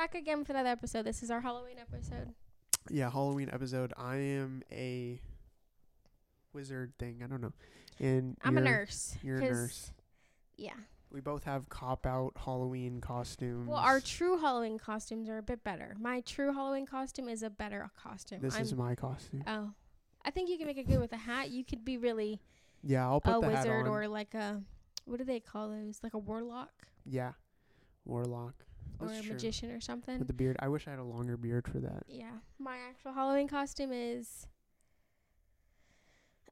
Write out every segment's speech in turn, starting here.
back again for another episode. This is our Halloween episode. Yeah, Halloween episode. I am a wizard thing. I don't know. And I'm a nurse. You're a nurse. Yeah. We both have cop out Halloween costumes. Well, our true Halloween costumes are a bit better. My true Halloween costume is a better costume. this I'm, is my costume. Oh, I think you can make it good with a hat. You could be really yeah, I'll put a the hat wizard on. or like a what do they call those? Like a warlock yeah, warlock. Or a true. magician or something. With the beard. I wish I had a longer beard for that. Yeah, my actual Halloween costume is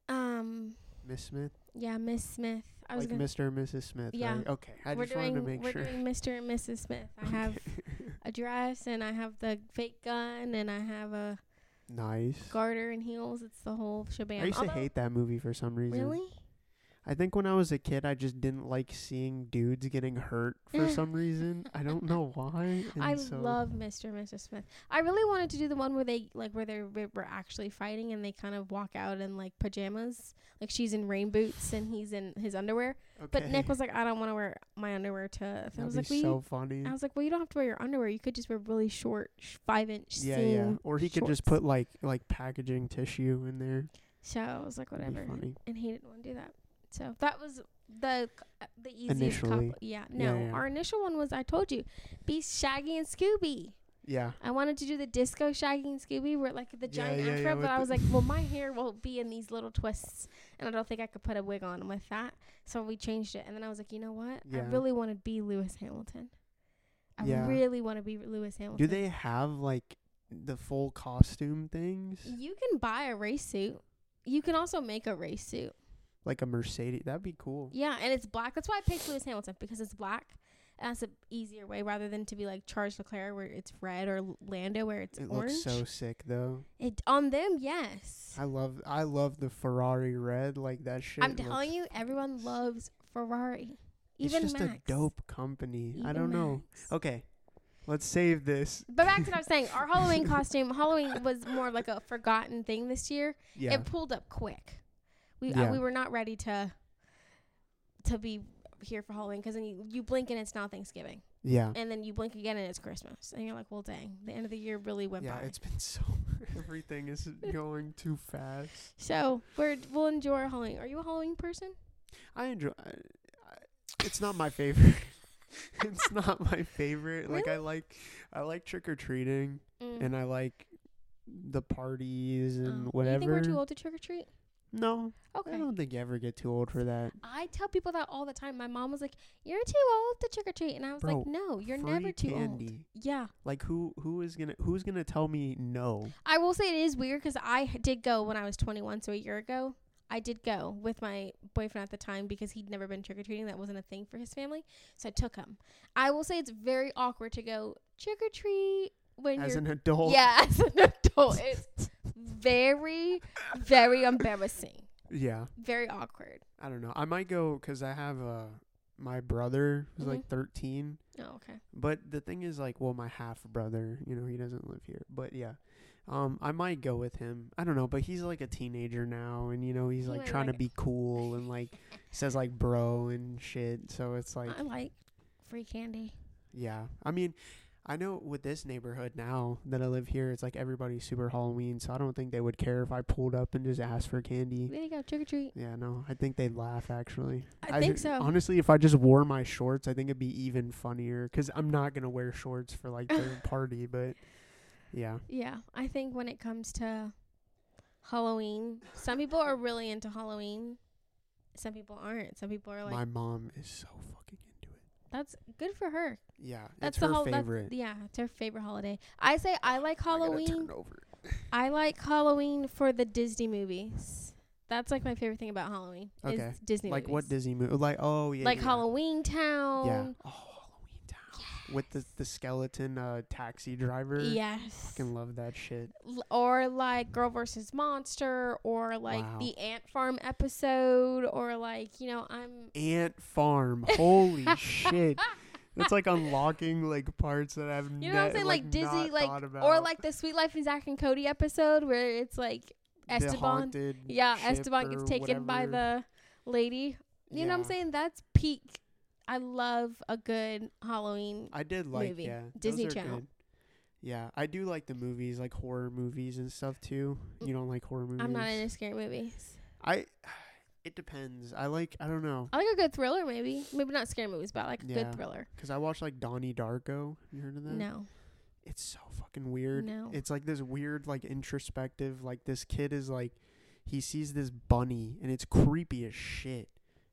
um Miss Smith, yeah Miss Smith. I was like Mr. and Mrs. Smith. Yeah. Right? Okay. I we're just doing wanted to make we're sure. doing Mr. and Mrs. Smith. I have a dress and I have the fake gun and I have a nice. garter and heels. It's the whole shebang. I used to hate that movie for some reason. Really? I think when I was a kid, I just didn't like seeing dudes getting hurt for some reason. I don't know why. I so- love Mr. and Mrs. Smith. I really wanted to do the one where they like where they were actually fighting and they kind of walk out in like pajamas. Like she's in rain boots and he's in his underwear. But Nick was like, I don't want to wear my underwear to. I That'd was like, well, so funny. I was like, well, you don't have to wear your underwear. You could just wear really short, sh- five inch yeah, yeah. Or he could just put like like packaging tissue in there. So I was like, whatever. And he didn't want to do that. So that was the c- uh, the easiest Initially. couple. Yeah, no. Yeah, yeah. Our initial one was I told you, be Shaggy and Scooby. Yeah. I wanted to do the disco Shaggy and Scooby where like the Yeah, giant yeah, afro, yeah, but I was like, well, my hair won't be in these little twists, and I don't think I could put a wig on with that. So we changed it, and then I was like, you know what? I really want to be Lewis Hamilton. I really want to be Lewis Hamilton. Do they have like the full costume things? You can buy a race suit. You can also make a race suit. Like a Mercedes? That'd be cool. Yeah, and it's black. That's why I picked Lewis Hamilton because it's black. And that's an easier way rather than to be like Charles Leclerc where it's red or Lando where it's It orange. looks so sick though. it on them, yes. I love I love the Ferrari red like that shit. I'm telling you, everyone loves Ferrari. Even it's just Max. a dope company. I don't know. Okay, let's save this. But back to what I was saying, our Halloween costume, Halloween was more like a forgotten thing this year. Yeah, It pulled up quick. We Yeah. uh, we were not ready to to be here for Halloween because then you, you blink and it's now Thanksgiving, yeah, and then you blink again and it's Christmas, and you're like, well, dang, the end of the year really went yeah. by. It's been so everything is going too fast. So we're we'll enjoy our Halloween. Are you a Halloween person? I enjoy. I, I, it's not my favorite. it's not my favorite. Like I like, I like trick or treating, Mm. and I like the parties and whatever You think we're too old to trick or treat? No, Okay. I don't think you ever get too old for that. I tell people that all the time. My mom was like, "You're too old to trick or treat," and I was Bro, like, "No, you're never too old." Yeah, Like who who is gonna who's gonna tell me no? I will say it is weird because I did go when I was 21, so a year ago. I did go with my boyfriend at the time because he'd never been trick or treating. That wasn't a thing for his family, so I took him. I will say it's very awkward to go trick or treat when As you're an adult, yeah as an adult. It's very very embarrassing, yeah. very awkward. I don't know. I might go 'cause I have uh my brother who's Mhm. like 13. Oh, okay. But the thing is, like, well, my half brother, you know, he doesn't live here. But yeah, um, I might go with him. I don't know, but he's like a teenager now, and you know, he's He like trying like to be cool and like says like bro and shit. So it's like, I like free candy. yeah. I mean, I know with this neighborhood now that I live here, it's like everybody's super Halloween, so I don't think they would care if I pulled up and just asked for candy. There you go, trick or treat. Yeah, no, I think they'd laugh actually. I think so. Honestly, if I just wore my shorts, I think it'd be even funnier because I'm not gonna wear shorts for like the party. But yeah, Yeah, I think when it comes to Halloween, some people are really into Halloween. Some people aren't. Some people are like, my mom is so fucking. "That's good for her." Yeah, That's it's the her whole. that's- favorite. Yeah, it's her favorite holiday. I say I like Halloween. over. I like Halloween for the Disney movies. That's like my favorite thing about Halloween. Okay. Is Disney Like what. Disney movie? Like oh yeah, like yeah. Halloween Town. Yeah. Oh, Halloween Town with the the skeleton uh taxi driver. Yes. Fucking love that shit. L- or like Girl versus Monster, or like Wow. the Ant Farm episode, or like you know I'm Ant Farm. Holy shit. That's like unlocking like parts that I've You know what I'm saying? Like, Disney, not like, or like the Suite Life of Zack and Cody episode where it's like Esteban. Yeah, Esteban gets taken by the lady. You know what I'm saying? That's peak. I love a good Halloween. I did like movie. yeah. Disney Channel. good. Yeah, I do like the movies, like horror movies and stuff too. Mm. You don't like horror movies? I'm not into scary movies. I. It depends. I like. I don't know. I like a good thriller, maybe. Maybe not scary movies, but I like a Yeah. good thriller. Cause I watched like Donnie Darko. You heard of that? No, It's so fucking weird. no. It's like this weird, like introspective. Like this kid is like, he sees this bunny and it's creepy as shit.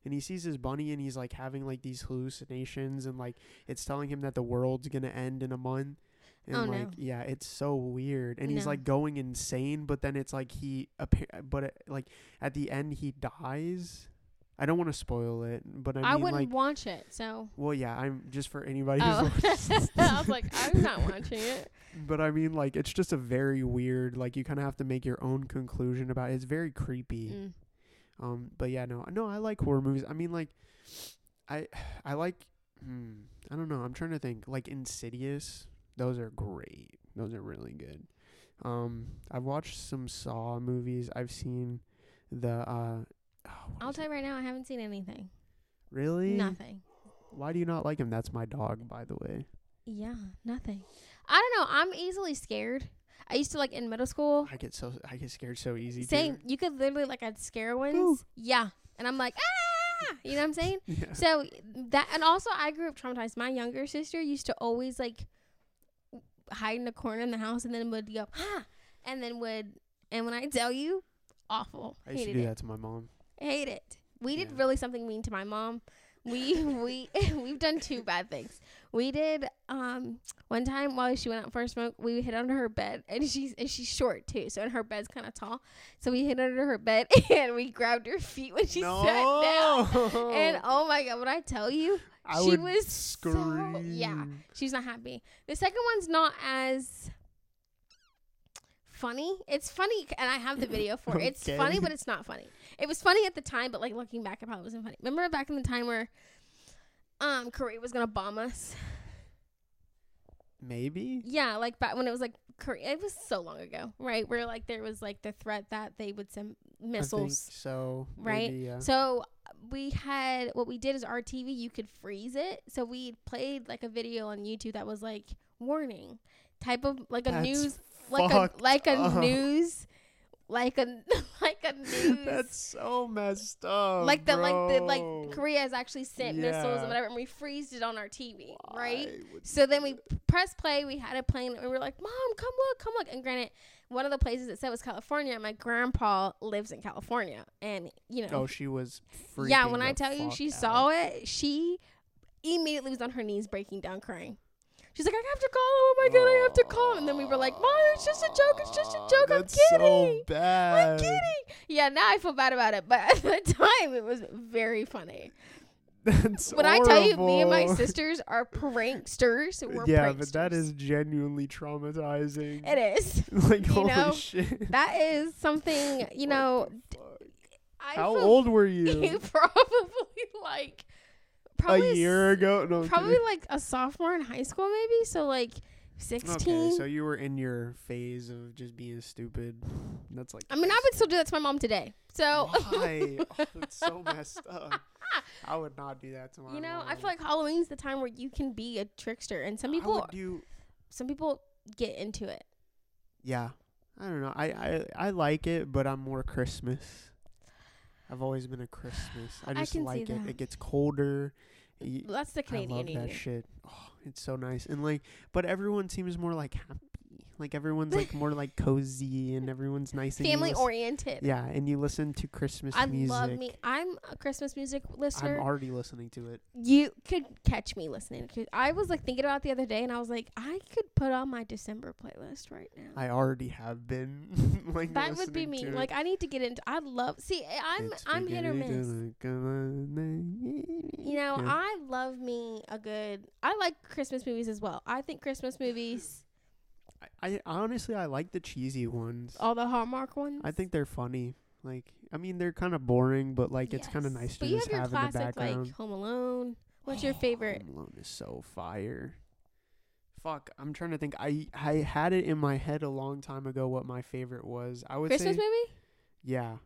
And he sees his bunny and he's like having like these hallucinations and like it's telling him that the world's gonna end in a month. And Oh, no. like yeah, it's so weird. And he's like going insane, but then it's like he appear, but it, like at the end he dies. I don't want to spoil it, but I, I, mean wouldn't like watch it. So, well yeah, I'm just for anybody oh, who's I was like, I'm not watching it. But I mean, like, it's just a very weird. Like, you kind of have to make your own conclusion about it. It's very creepy. Mm. Um, but yeah, no, no, I like horror movies. I mean, like, I, I like. Hmm, I don't know. I'm trying to think. Like Insidious, those are great. Those are really good. Um, I've watched some Saw movies. I've seen the. uh oh, I'll tell you right now, I haven't seen anything. Really? Nothing. Why do you not like him? That's my dog, by the way. Yeah, nothing. I don't know. I'm easily scared. I used to like in middle school. I get so I get scared so easy. Same. You could literally like I'd scare ones. Ooh. Yeah, and I'm like ah, you know what I'm saying? Yeah. So that and also I grew up traumatized. My younger sister used to always like hide in a corner in the house and then would go ah, and then would and when I tell you, awful. I used to do it. that to my mom. Hate it. We did really something mean to my mom. We we we've done two bad things. We did um one time while she went out for a smoke, we hid under her bed and she's and she's short too, so and her bed's kind of tall. So we hid under her bed and we grabbed her feet when she sat down. And oh my god, when I tell you, I she would was so- yeah. she's not happy. The second one's not as funny. It's funny, and I have the video for it. It's Okay. funny, but it's not funny. It was funny at the time, but like looking back, it probably wasn't funny. Remember back in the time where um Korea was gonna bomb us? Maybe. Yeah, like back when it was like Korea. It was so long ago, right? Where like there was like the threat that they would send I think missiles. so. right? Maybe, yeah. So we had what we did is our TV you could freeze it. So we played like a video on YouTube that was like warning type of like a That's news like a like a up. news like a like a news That's so messed up. like the like the like Korea has actually sent missiles and whatever and we freezed it on our TV, right? Why would So then we press play. We had it playing, and we were like, "Mom, come look, come look." And granted, one of the places it said was California. and My grandpa lives in California, and you know, Oh, she was freaking. yeah. When I tell you, she out. saw it. She immediately was on her knees, breaking down, crying. She's like, "I have to call him. Oh my god, I have to call him." And then we were like, "Mom, it's just a joke. It's just a joke. I'm That's kidding. so bad. I'm kidding." Yeah, now I feel bad about it, but at the time it was very funny. That's when I tell you, me and my sisters are pranksters. We're yeah, but that is genuinely traumatizing. It is. like you holy know, shit. That is something, you know. How old were you? probably like probably a year ago? No, Probably like a sophomore in high school, maybe. So like sixteen. Okay, so you were in your phase of just being stupid. That's like. I mean, I would still do that to my mom today. So Why? oh, it's so messed up. I would not do that to my you know, I feel like Halloween's the time where you can be a trickster, and some people, do. some people get into it. Yeah, I don't know. I, I I like it, but I'm more Christmas. I've always been a Christmas. I I just see like it. that. It gets colder. Y- That's the I Canadian love in that shit. Oh, it's so nice. And like, but everyone seems more like happy. Like everyone's like more like cozy, and everyone's nice. And Family oriented. Yeah, and you listen to Christmas I music. love me. I'm a Christmas music listener. I'm already listening to it. you could catch me listening. I was like thinking about it the other day, and I was like, I could put on my December playlist right now. I already have been like that would be me. Like I need to get into. I love. See, eh, I'm It's I'm hit or miss. You know, Yeah. I love me a good. I like Christmas movies as well. I think Christmas movies, I, I honestly I like the cheesy ones. all the Hallmark ones. I think they're funny. Like I mean they're kind of boring, but like it's kind of nice to But you just have your have in the classic background. like Home Alone. What's your Oh, favorite? Home Alone is so fire. Fuck, I'm trying to think. I I had it in my head a long time ago what my favorite was. I would Christmas say movie? yeah,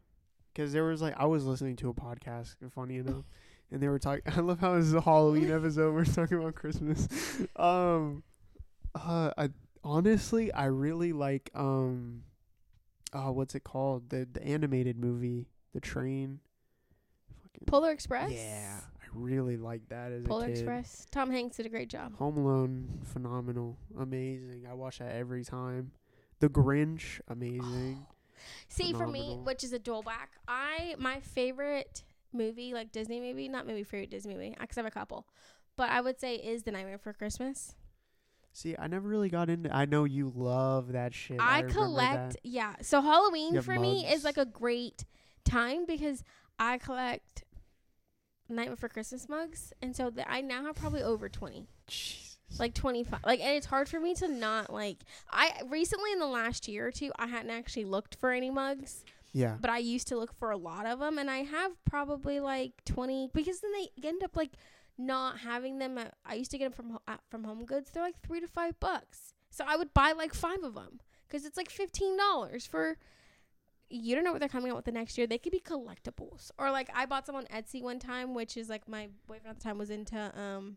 because there was like I was listening to a podcast. Funny enough. And they were talking. I love how this is a Halloween episode. We're talking about Christmas. Um, uh, I honestly, I really like um, oh, what's it called? The the animated movie, The Train. Fucking Polar Express. Yeah, I really like that as Polar a kid. Express. Tom Hanks did a great job. Home Alone, phenomenal, amazing. I watch that every time. The Grinch, amazing. See, for me, which is a dual back, I my favorite movie, like Disney movie, not maybe favorite Disney movie, because I have a couple, but I would say is The Nightmare Before Christmas. See, I never really got into. I know you love that shit. I, remember collect, yeah. So Halloween for me is like a great time because I collect Night Before Christmas mugs, and so th- I now have probably over twenty. Jesus. like 25 like and it's hard for me to not like i recently in the last year or two i hadn't actually looked for any mugs Yeah. but i used to look for a lot of them and i have probably like 20 because then they end up like not having them at, i used to get them from at, from home goods they're like three to five bucks so i would buy like five of them because it's like $15 for you don't know what they're coming out with the next year they could be collectibles or like i bought some on etsy one time which is like my boyfriend at the time was into um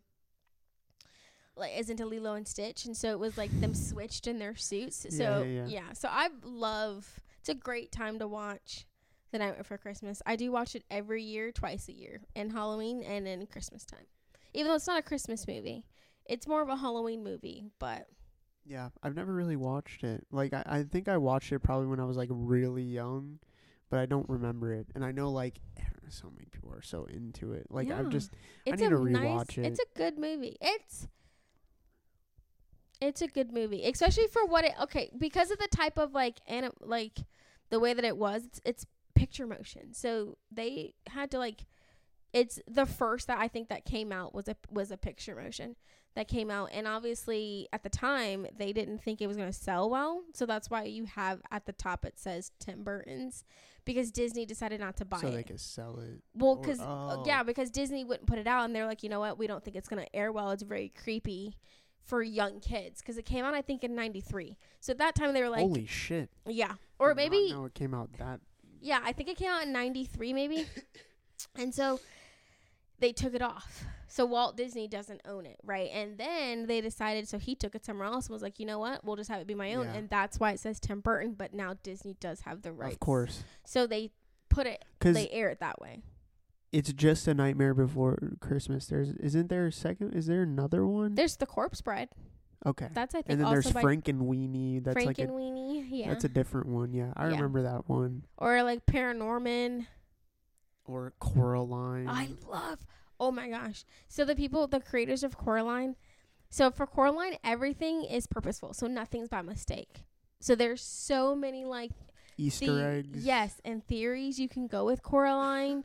like is into Lilo and Stitch, and so it was like them switched in their suits. So Yeah, yeah, yeah, yeah. so I love. It's a great time to watch The Night Before Christmas. I do watch it every year, twice a year, in Halloween and in Christmas time. Even though it's not a Christmas movie, it's more of a Halloween movie. But Yeah, I've never really watched it. Like I, I think I watched it probably when I was like really young, but I don't remember it. And I know like so many people are so into it. Like Yeah. I'm just it's need a to nice. rewatch it. It's a good movie. It's it's a good movie, especially for what it. Okay, because of the type of like anim, like the way that it was. It's, it's picture motion, so they had to like. It's the first that I think that came out was a was a picture motion that came out, and obviously at the time they didn't think it was gonna sell well, so that's why you have at the top it says Tim Burton's, because Disney decided not to buy so it. So they could sell it. Well, because uh, oh. yeah, because Disney wouldn't put it out, and they're like, you know what, we don't think it's gonna air well. It's very creepy for young kids because it came out, I think, in '93. So at that time they were like, Holy shit! yeah, or maybe know it came out that. Yeah, I think it came out in '93, maybe. and so they took it off. So Walt Disney doesn't own it, right? And then they decided, so he took it somewhere else and was like, you know what, we'll just have it be my own, Yeah. and that's why it says Tim Burton. But now Disney does have the rights, Of course, So they put it, they air it that way. it's just a Nightmare Before Christmas. There's isn't there a second? Is there another one? There's the Corpse Bride. Okay. That's I think And then there's Frank and Weenie. That's like a Frankenweenie, yeah, that's a different one. Yeah, I Yeah. remember that one. or like Paranorman. Or Coraline. I love. Oh my gosh! So the people, the creators of Coraline, so for Coraline, everything is purposeful. So nothing's by mistake. So there's so many like Easter the- eggs. Yes, and theories you can go with Coraline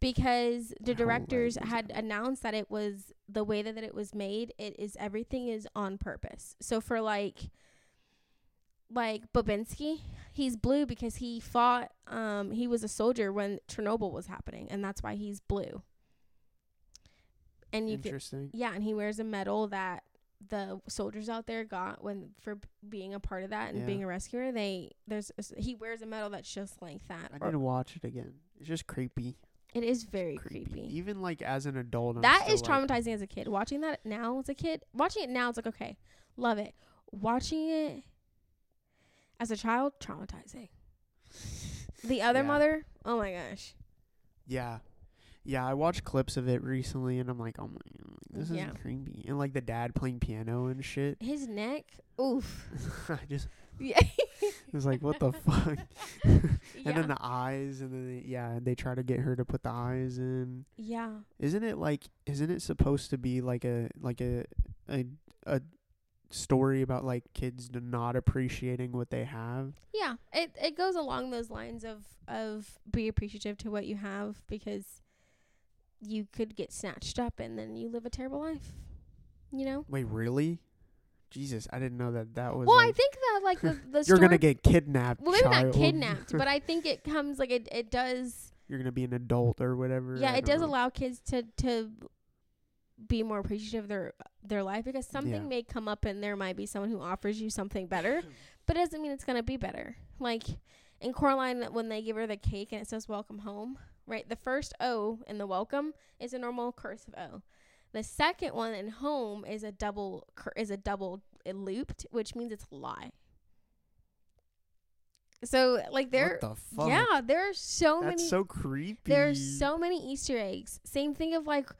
because the directors Hilarious. had announced that it was the way that, that it was made. It is everything is on purpose. So for like like Bobinsky, he's blue because he fought um he was a soldier when Chernobyl was happening and that's why he's blue. And you Interesting. yeah, and he wears a medal that the soldiers out there got when for being a part of that and Yeah. being a rescuer. They there's a s he wears a medal that's just like that. I need to watch it again. It's just creepy. It is very creepy. Even like as an adult, That like, traumatizing as a kid. Watching that now as a kid, watching it now, it's like okay, love it. Watching it as a child, traumatizing. The other Yeah. mother, oh my gosh, Yeah, yeah. I watched clips of it recently, and I'm like, oh my, this Yeah. is creepy. And like the dad playing piano and shit. his neck, oof. I just Yeah. was like, what the fuck? and yeah. then the eyes, and then they, yeah, they try to get her to put the eyes in. yeah. Isn't it like? Isn't it supposed to be like a like a a a story about like kids not appreciating what they have? Yeah, it it goes along those lines of of be appreciative to what you have because you could get snatched up and then you live a terrible life. You know. Wait, really? Jesus, I didn't know that that was. Well, I think that like the the you're gonna get kidnapped. well, maybe not kidnapped, but I think it comes like it it does. you're gonna be an adult or whatever. Yeah, I it does know. allow kids to to be more appreciative of their their life because something Yeah. may come up and there might be someone who offers you something better, but it doesn't mean it's gonna be better. Like in Coraline, when they give her the cake and it says "Welcome Home," right? The first O in the welcome is a normal cursive O. The second one in home is a double cur- is a double looped, which means it's a lie. So like there, what the fuck? yeah, there are so That's many. so creepy. There's so many Easter eggs. Same thing of like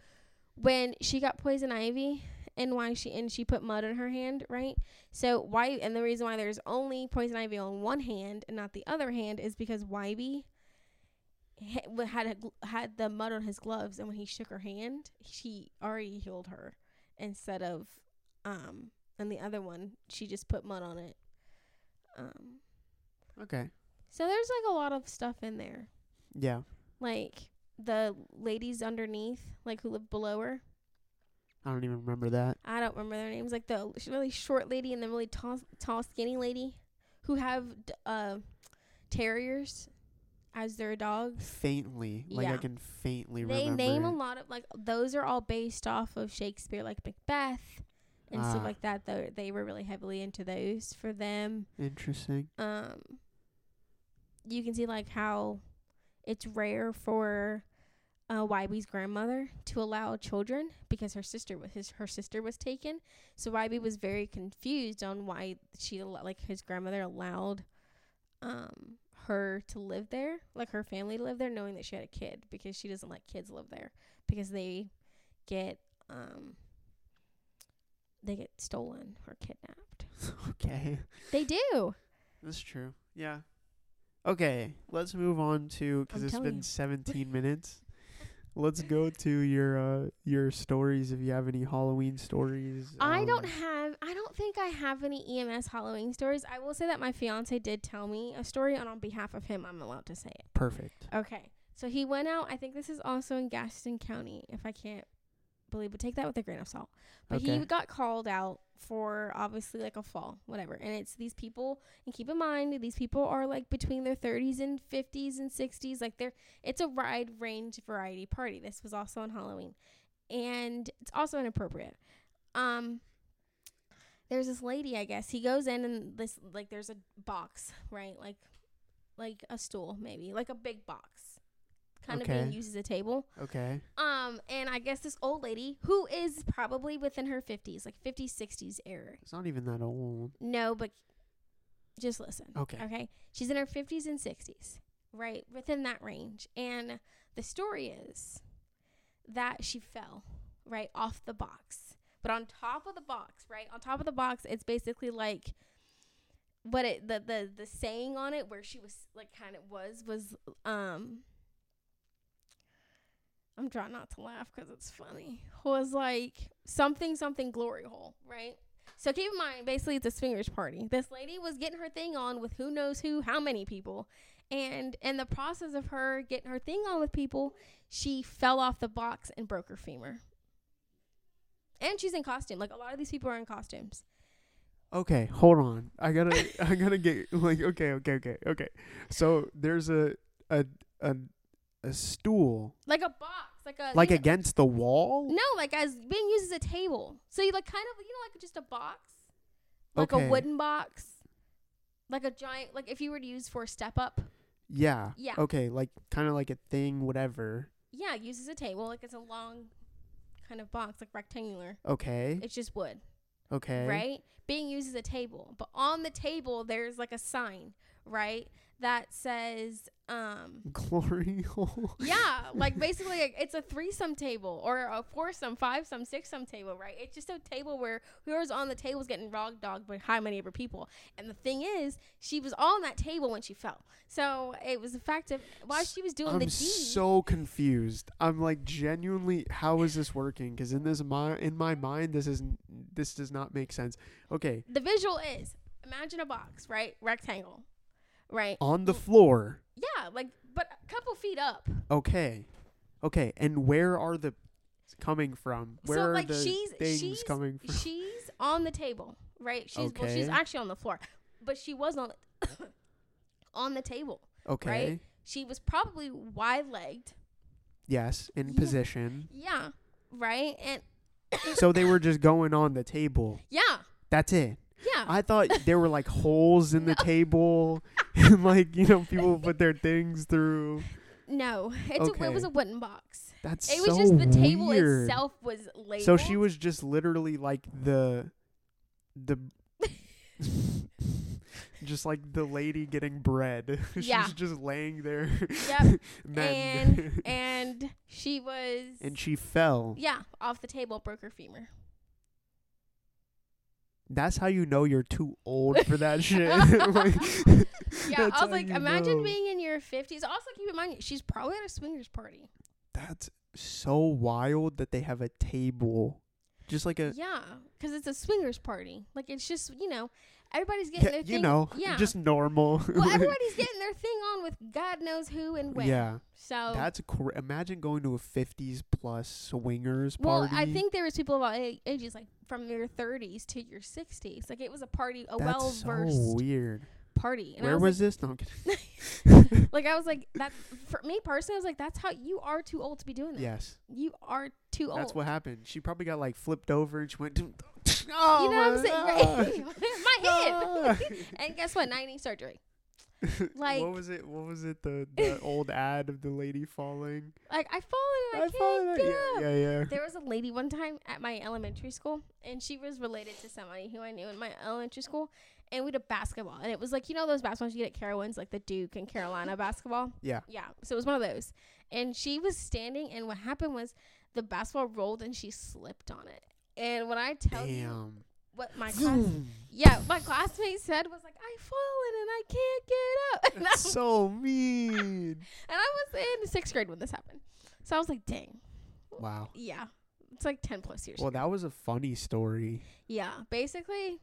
when she got poison ivy and why she and she put mud on her hand, right? So why and the reason why there's only poison ivy on one hand and not the other hand is because Wybie had a, had the mud on his gloves and when he shook her hand, she already healed her instead of um and the other one she just put mud on it. Um Okay. so there's like a lot of stuff in there Yeah. like the ladies underneath, like who live below her. I don't even remember that. I don't remember their names. Like the really short lady and the really tall, tall, skinny lady, who have uh terriers as their dogs. Faintly, like I can faintly They remember. name a lot of like those are all based off of Shakespeare, like Macbeth and Ah. stuff like that. Though they were really heavily into those for them. Interesting. um you can see like how it's rare for uh Wybie's grandmother to allow children because her sister was his her sister was taken. So Wybie was very confused on why she al- like his grandmother allowed um her to live there, like her family to live there knowing that she had a kid because she doesn't let kids live there because they get um they get stolen or kidnapped. okay. They do. That's true. Yeah. Okay, let's move on to because it's been you. 17 minutes. Let's go to your uh your stories if you have any Halloween stories. I don't um, have. I don't think I have any EMS Halloween stories. I will say that my fiance did tell me a story, and on behalf of him, I'm allowed to say it. Perfect. Okay. So he went out. I think this is also in Gaston County, if I can't believe, but take that with a grain of salt. But Okay. he got called out for obviously like a fall, whatever. And it's these people, and keep in mind these people are like between their 30s and 50s and 60s. Like they're, it's a wide range variety party. This was also on Halloween, and it's also inappropriate. Um, there's this lady, I guess. He goes in and this like there's a box, right? Like, like a stool, maybe like a big box, kind of Okay. being used as a table. Okay. Um, and I guess this old lady who is probably within her 50s, like 50s, 60s era. It's not even that old. No, but just listen. Okay. Okay. She's in her 50s and 60s, right? Within that range. And the story is that she fell, right, off the box. But on top of the box, right? On top of the box, it's basically like what it the the the saying on it where she was like kind of was was um I'm trying not to laugh because it's funny. Was like something something glory hole, right? So keep in mind, basically, it's a swingers party. This lady was getting her thing on with who knows who, how many people, and in the process of her getting her thing on with people, she fell off the box and broke her femur. And she's in costume. Like a lot of these people are in costumes. Okay, hold on. I gotta I gotta get like okay, okay, okay, okay. So there's a a a a stool Like a box, like a like you know- against the wall. No, like as being used as a table. So you like kind of you know like just a box, like Okay. a wooden box, like a giant like if you were to use for a step up. Yeah. Yeah. Okay, like kind of like a thing, whatever. Yeah, used as a table. Like it's a long kind of box, like rectangular. Okay. It's just wood, Okay. right? Being used as a table, but on the table there's like a sign, right, that says um Glory hole. Yeah, like basically like, it's a threesome table or a foursome, fivesome, sixsome table, right? It's just a table where whoever's on the table is getting rog dogged by how many of her people. And the thing is, she was on that table when she fell. So it was the fact of while she was doing the. I'm the deed. so confused. I'm like genuinely, how is this working? Because in this my in my mind, this is this does not make sense. Okay, the visual is imagine a box, right? Rectangle, right? on the floor. Yeah, like but a couple feet up. Okay, okay, and where are the coming from? Where so are like the she's things she's coming from? she's on the table, right? She's well, she's actually on the floor, but she was on on the table. Okay, right? She was probably wide legged. yes, in Yeah. position. Yeah, right. And so they were just going on the table. yeah, That's it. Yeah. I thought there were like holes in the No. table, and like you know people put their things through. no, it's a, it was a wooden box. That's so It was so just the table weird. itself was labeled. So she was just literally like the the just like the lady getting bread. Yeah. She's just laying there. Yep. And and she was and she fell. yeah off the table, broke her femur. That's how you know you're too old for that shit. Like, Yeah, I was like, imagine know. being in your fifties. Also, keep in mind she's probably at a swingers party. That's so wild that they have a table, just like a Yeah, because it's a swingers party. Like it's just you know everybody's yeah, getting their you thing. know, yeah. just normal. well, everybody's getting their thing on with God knows who and when. yeah, So that's cr- imagine going to a 50s plus swingers well, party. I think there was people about a- ages like from your 30s to your 60s. Like it was a party, a well so versed weird. party. And I Where was, was this? No, I'm kidding. like, like I was like that for me personally. I was like, that's how you are too old to be doing that. yes, You are too old. that's what happened. She probably got like flipped over and she went. Oh, you know what I'm saying? Right? my hip. and guess what? 90 surgery. Like- what was it? What was it? The the old ad of the lady falling. Like I fallen and I, I can't fallen. get Yeah, up. yeah, yeah. There was a lady one time at my elementary school, and she was related to somebody who I knew in my elementary school. And we did basketball, and it was like you know those basketballs you get at Carowinds, like the Duke and Carolina basketball. Yeah. Yeah. So it was one of those, and she was standing, and what happened was the basketball rolled and she slipped on it. And when I tell you what my class, yeah, my classmate said was like, "I fallen and I can't get up," and I, That's so mean. and I was in sixth grade when this happened. So I was like, "Dang, Wow. yeah." It's like ten plus years. Well, that was a funny story. Yeah, basically,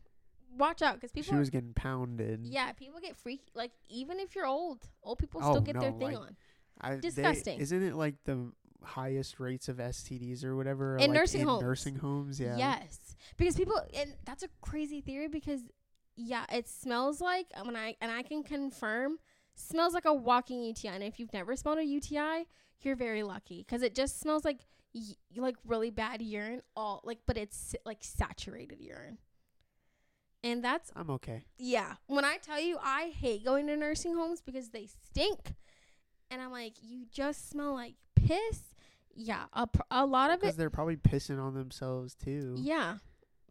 watch out because people. she was getting pounded. yeah, people get freaky. Like even if you're old, old people Oh, still get their thing like, on I, they- disgusting. isn't it like the highest rates of STDs or whatever? In like, nursing in homes. Nursing homes, yeah. Yes, because people, and that's a crazy theory because yeah, it smells like um, when I and I can confirm smells like a walking UTI. And if you've never smelled a UTI, you're very lucky because it just smells like y- like really bad urine. All like, but it's like saturated urine. And that's I'm okay. Yeah. When I tell you I hate going to nursing homes because they stink. And I'm like, you just smell like piss. Yeah. A, pr- a lot of it. Because they're probably pissing on themselves too. Yeah.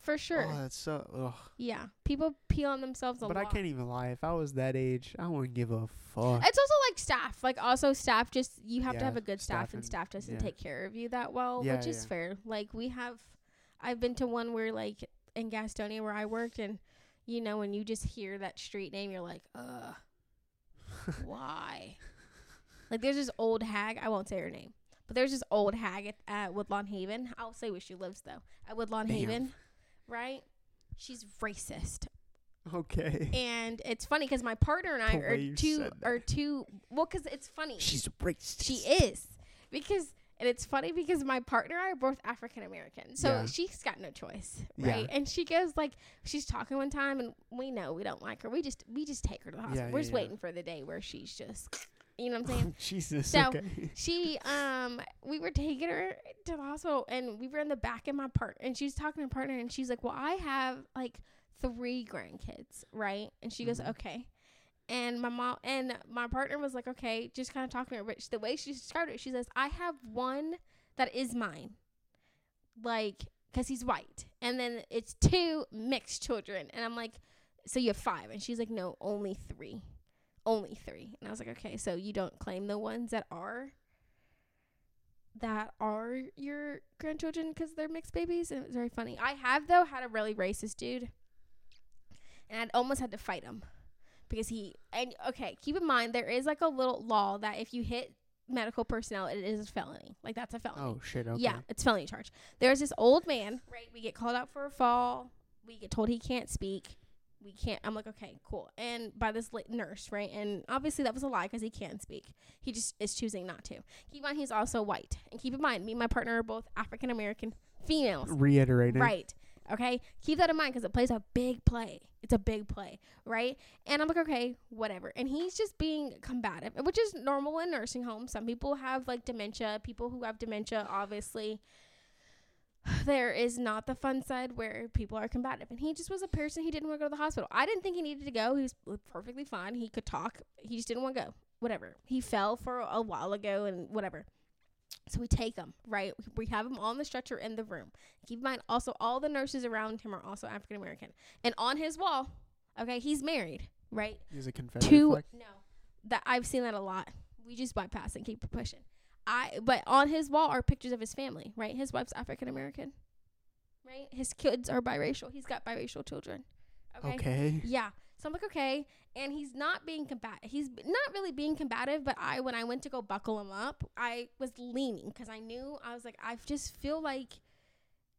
For sure. Oh, that's so. Ugh. yeah. People pee on themselves a lot. But lot. I can't even lie. If I was that age, I wouldn't give a fuck. It's also like staff. Like also staff just you have to Yeah, have a good staff, staff and and- staff doesn't yeah. take care of you that well, Yeah, which is yeah. fair. Like we have I've been to one where like in Gastonia where I worked and you know when you just hear that street name you're like, "Ugh. why?" like there's this old hag, I won't say her name. But there's this old hag at, at Woodlawn Haven. I'll say where she lives though. At Woodlawn Damn. Haven, right? She's racist. okay. And it's funny because my partner and I The are two are two. Well, because it's funny. She's racist. she is because and it's funny because my partner and I are both African American, so Yeah. she's got no choice, Yeah. right? And she goes like she's talking one time, and we know we don't like her. We just we just take her to the hospital. Yeah, We're yeah, just yeah. waiting for the day where she's just, you know what I'm saying? Jesus. So- okay. she um we were taking her to the hospital and we were in the back of my part and she's talking to her partner and she's like well i have like three grandkids right and she goes Mhm. okay and my mom and my partner was like okay just kind of talking to her but the way she described it she says i have one that is mine like because he's white and then it's two mixed children and i'm like so you have five and she's like no only three only three and i was like okay so you don't claim the ones that are that are your grandchildren because they're mixed babies and it was very funny i have though had a really racist dude and i'd almost had to fight him because he and okay keep in mind there is like a little law that if you hit medical personnel it is a felony like that's a felony Oh shit. Okay. yeah, it's felony charge. There's this old man, right? We get called out for a fall. We get told he can't speak. We can't. I'm like, okay, cool. And by this la- nurse, right? And obviously that was a lie because he can speak. He just is choosing not to. Keep in mind he's also white. And keep in mind, me and my partner are both African American females. Reiterating. Right. Okay. Keep that in mind because it plays a big play. It's a big play, right? And I'm like, okay, whatever. And he's just being combative, which is normal in nursing homes. Some people have like dementia. People who have dementia, obviously, there is not the fun side where people are combative. And he just was a person. He didn't want to go to the hospital. I didn't think he needed to go. He was perfectly fine. He could talk. He just didn't want to go. Whatever. He fell for a while ago and whatever. So we take him, right? We have him on the stretcher in the room. Keep in mind, also, all the nurses around him are also African American. And on his wall, okay, he's married, right? He's a Confederate flag? no, that I've seen that a lot. We just bypass and keep pushing. I, but on his wall are pictures of his family, right? His wife's African American, right? His kids are biracial. He's got biracial children. Okay. Okay. Yeah. So I'm like, okay. And he's not being combat. He's b- not really being combative, but I, when I went to go buckle him up, I was leaning because I knew I was like, I just feel like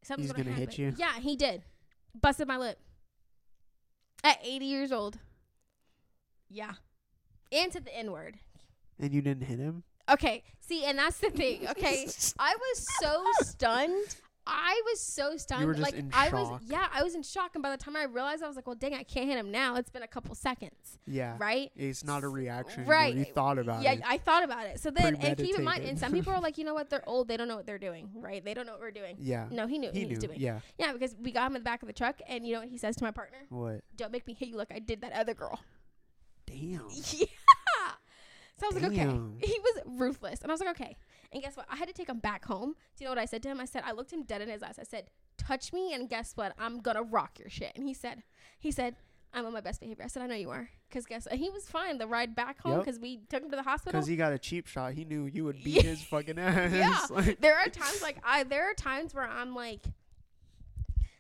something's He's gonna, gonna hit you? Yeah, he did. Busted my lip at 80 years old. Yeah, and to the N word. And you didn't hit him? Okay, see, and that's the thing. Okay, I was so stunned. I was so stunned. were just like in I shock. was, yeah, I was in shock. And by the time I realized, I was like, "Well, dang, I can't hit him now." It's been a couple seconds, Yeah. right? It's not a reaction. Right. You thought about yeah, it. Yeah, I thought about it. So then, and keep in mind, and some people are like, you know what? They're old. They don't know what they're doing, right? They don't know what we're doing. yeah. No, he knew what He he, knew. was doing. Yeah. Yeah, because we got him in the back of the truck, and you know what he says to my partner? What? Don't make me hit you like I did that other girl. Damn. Yeah. So I was like, okay. He was ruthless. And I was like, okay. And guess what? I had to take him back home. Do you know what I said to him? I said, I looked him dead in his eyes. I said, touch me and guess what? I'm going to rock your shit. And he said, he said, I'm on my best behavior. I said, I know you are. Because guess what? He was fine the ride back home Yep. because we took him to the hospital. Because he got a cheap shot. He knew you would beat his fucking ass. Yeah. Like, there are times like I, there are times where I'm like,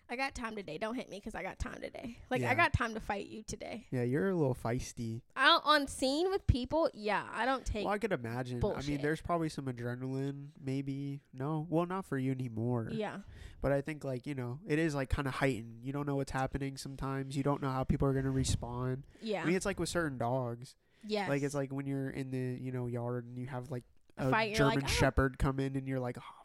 I got time today. Don't hit me because I got time today. Like Yeah. I got time to fight you today. yeah, you're a little feisty. Out on scene with people, yeah, I don't take. Well, I could imagine. Bullshit. I mean, there's probably some adrenaline, maybe. No, well, not for you anymore. yeah, But I think, like, you know, it is, like, kind of heightened. You don't know what's happening sometimes. You don't know how people are going to respond. yeah, I mean, it's like with certain dogs. Yeah. Like, it's like when you're in the, you know, yard and you have, like, A a fight, German like, "Ah." Shepherd come in and you're like, oh.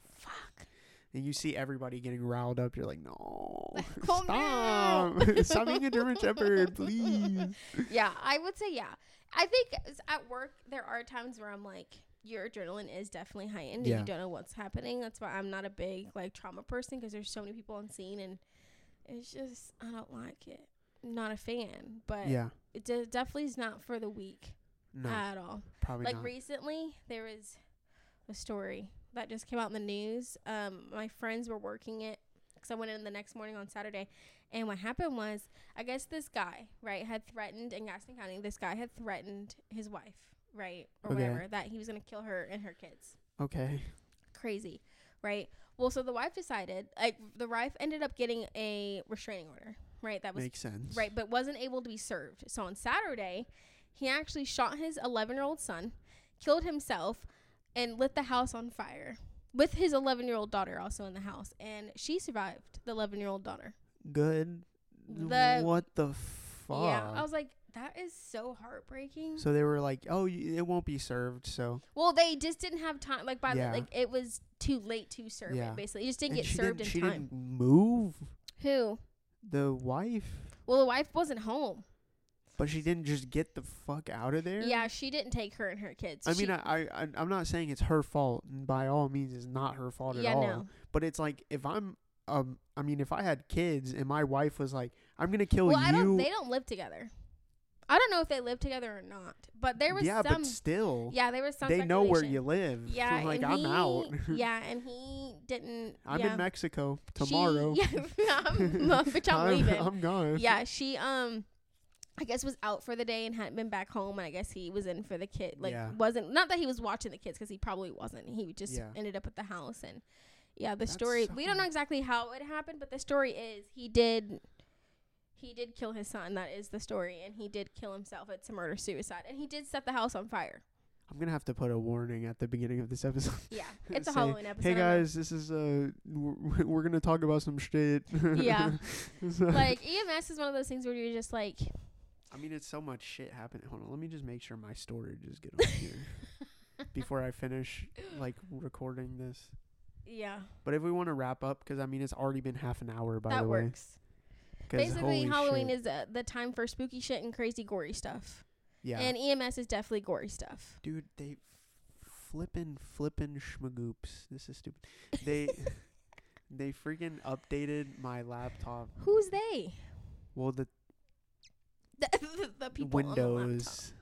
And you see everybody getting riled up. You're like, no, Calm stop, stop being a German Shepherd, please. Yeah, I would say yeah. I think at work there are times where I'm like, your adrenaline is definitely heightened Yeah. and you don't know what's happening. That's why I'm not a big like trauma person because there's so many people on scene and it's just I don't like it. Not a fan, but Yeah, it de- definitely is not for the weak no, at all. probably like not. recently there was a story that just came out in the news um my friends were working it because i went in the next morning on saturday and what happened was i guess this guy right had threatened in gaston county this guy had threatened his wife right or Okay. whatever that he was going to kill her and her kids okay, crazy right well so the wife decided like the wife ended up getting a restraining order right that was makes sense. right, but wasn't able to be served. So on Saturday, he actually shot his 11 year old son, killed himself, and lit the house on fire with his 11 year old daughter also in the house. And she survived, the 11 year old daughter. Good. The- what the fuck? Yeah. I was like, that is so heartbreaking. so they were like, "Oh, y- it won't be served." So well, they just didn't have time. Like, by Yeah. the, like, it was too late to serve Yeah. it, basically. It just didn't And get she served didn't, in she time. didn't move Who? the wife, Well, the wife wasn't home. But she didn't just get the fuck out of there. Yeah, she didn't take her and her kids. I mean, She- I, I, I- I'm not saying it's her fault. and By all means, it's not her fault yeah, at all. no. But it's like if I'm, um, I mean, if I had kids and my wife was like, "I'm gonna kill Well, I don't. you," They don't live together. I don't know if they live together or not, but there was yeah, some. but still, yeah, there was some. they know where you live. Yeah, like I'm he, out. yeah, and he didn't. I'm yeah. in Mexico She- tomorrow. yeah, I'm, bitch, I'm, leaving. I'm gone. yeah, she um, I guess was out for the day and hadn't been back home, and I guess he was in for the kid. Like Yeah. wasn't not that he was watching the kids because he probably wasn't. He just Yeah. ended up at the house and. Yeah, the That's story. so- We don't know exactly how it happened, but the story is he did he did kill his son. That is the story, and he did kill himself. It's a murder suicide, and he did set the house on fire. I'm gonna have to put a warning at the beginning of this episode. Yeah, it's a Say, Halloween episode. Hey guys, this is uh, we're, we're gonna talk about some shit. Yeah. So- like EMS is one of those things where you're just like, I mean, it's so much shit happening. Hold on, let me just make sure my storage is good on here before I finish like recording this. yeah, But if we want to wrap up, because I mean, it's already been half an hour by that the way. works. Basically, Halloween shit. is uh, the time for spooky shit and crazy gory stuff, yeah, and EMS is definitely gory stuff. dude, they flippin' flippin' schmagoops. This is stupid. They they freaking updated my laptop. Who's they? Well, the The, the, people on the. Windows.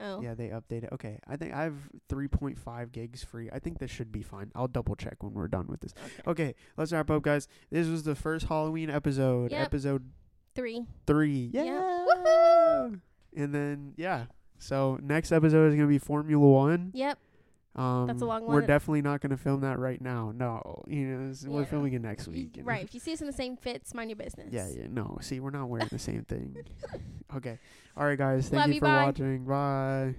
Oh. Yeah, they updated. Okay, I think I have 3.5 gigs free. I think this should be fine. I'll double check when we're done with this. Okay. Okay, let's wrap up, guys. This was the first Halloween episode, Yep. episode Three. three. Yeah. Woohoo! And then yeah, so next episode is gonna be Formula One. Yep. Um, That's a long one. We're definitely not gonna film that right now. No, you know, it's- we're filming it next week. Right. If you see us in the same fits, mind your business. Yeah, yeah. No, see, we're not wearing the same thing. Okay. All right, guys. Thank Love you you, for bye. watching. Bye.